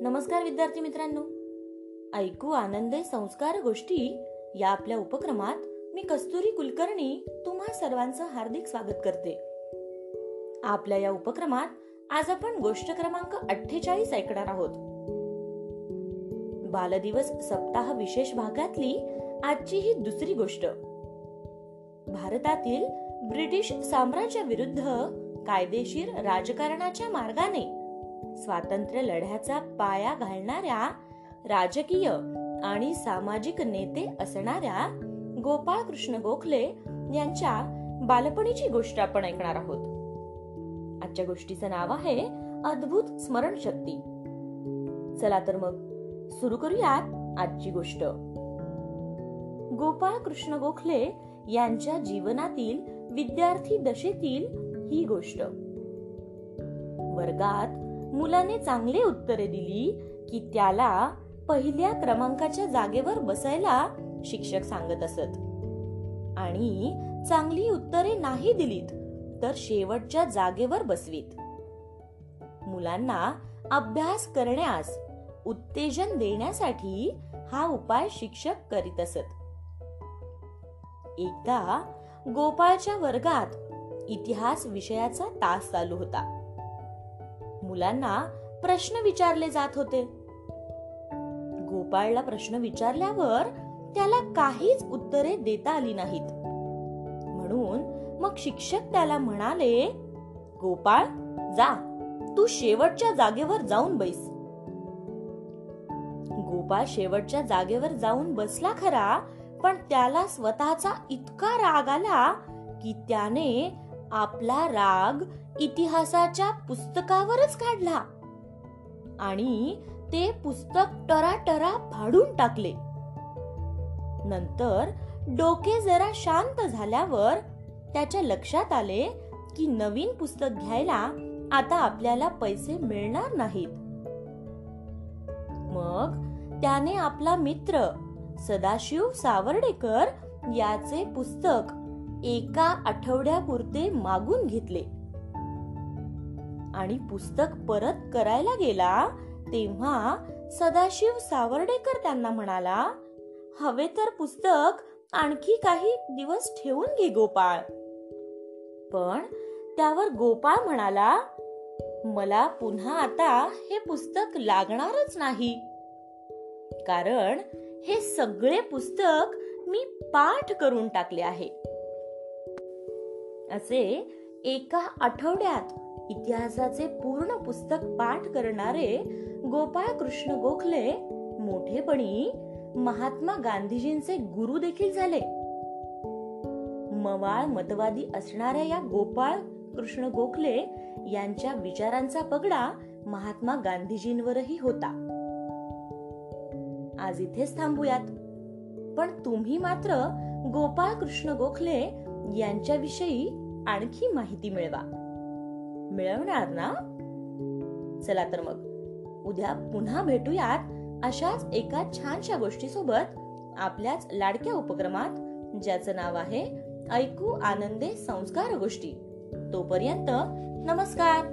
नमस्कार विद्यार्थी मित्रांनो. ऐकू आनंदे संस्कार गोष्टी या आपल्या उपक्रमात मी कस्तुरी कुलकर्णी तुम्हा सर्वांचं हार्दिक स्वागत करते. आपल्या या उपक्रमात आज आपण गोष्ट क्रमांक अठ्ठेचाळीस ऐकणार आहोत. बालदिवस सप्ताह विशेष भागातली आजची ही दुसरी गोष्ट. भारतातील ब्रिटिश साम्राज्याविरुद्ध कायदेशीर राजकारणाच्या मार्गाने स्वातंत्र्य लढ्याचा पाया घालणाऱ्या राजकीय आणि सामाजिक नेते असणाऱ्या गोपाळ कृष्ण गोखले यांच्या बालपणीची गोष्ट आपण ऐकणार आहोत. आजच्या गोष्टीचं नाव आहे अद्भुत स्मरणशक्ती. चला तर मग सुरू करूयात आजची गोष्ट. गोपाळ कृष्ण गोखले यांच्या जीवनातील विद्यार्थी दशेतील ही गोष्ट. वर्गात मुलाने चांगले उत्तरे दिली की त्याला पहिल्या क्रमांकाच्या जागेवर बसायला शिक्षक सांगत असत. आणि चांगली उत्तरे नाही दिलीत तर शेवटच्या जागेवर बसवीत. मुलांना अभ्यास करण्यास उत्तेजन देण्यासाठी हा उपाय शिक्षक करीत असत. एकदा गोपाळच्या वर्गात इतिहास विषयाचा तास चालू होता. मुलांना प्रश्न विचारले जात होते. गोपाळला प्रश्न विचारल्यावर त्याला काहीच उत्तरे देता आली नाहीत. म्हणून मग शिक्षक त्याला म्हणाले गोपाळ जा. तू शेवटच्या जागेवर जाऊन बैस. गोपाळ शेवटच्या जागेवर जाऊन बसला खरा पण त्याला स्वतःचा इतका राग आला की त्याने आपला राग इतिहासाच्या पुस्तकावरच काढला. आणि ते पुस्तक टराटरा फाडून टाकले. नंतर डोके जरा शांत झाल्यावर त्याच्या लक्षात आले की नवीन पुस्तक घ्यायला आता आपल्याला पैसे मिळणार नाहीत. मग त्याने आपला मित्र सदाशिव सावर्डेकर याचे पुस्तक एका आठवड्यापुरते मागून घेतले. आणि पुस्तक परत करायला गेला तेव्हा सदाशिव सावर्डेकर त्यांना म्हणाला हवे तर पुस्तक आणखी काही दिवस ठेवून घे गोपाळ. पण त्यावर गोपाळ म्हणाला मला पुन्हा आता हे पुस्तक लागणारच नाही. कारण हे सगळे पुस्तक मी पाठ करून टाकले आहे. असे एका आठवड्यात इतिहासाचे पूर्ण पुस्तक पाठ करणारे गोपाळ कृष्ण गोखले मोठेपणी महात्मा गांधीजींचे गुरु देखील झाले. मवाळ मतवादी असणाऱ्या या गोपाळ कृष्ण गोखले यांच्या विचारांचा पगडा महात्मा गांधीजींवरही होता. आज इथेच थांबूयात. पण तुम्ही मात्र गोपाळ कृष्ण गोखले यांच्याविषयी आणखी माहिती मिळवा. मिळवणार ना? चला तर मग. उद्या पुन्हा भेटूयात अशाच एका छानशा गोष्टी सोबत आपल्याच लाडक्या उपक्रमात ज्याचं नाव आहे ऐकू आनंदे संस्कार गोष्टी. तोपर्यंत नमस्कार!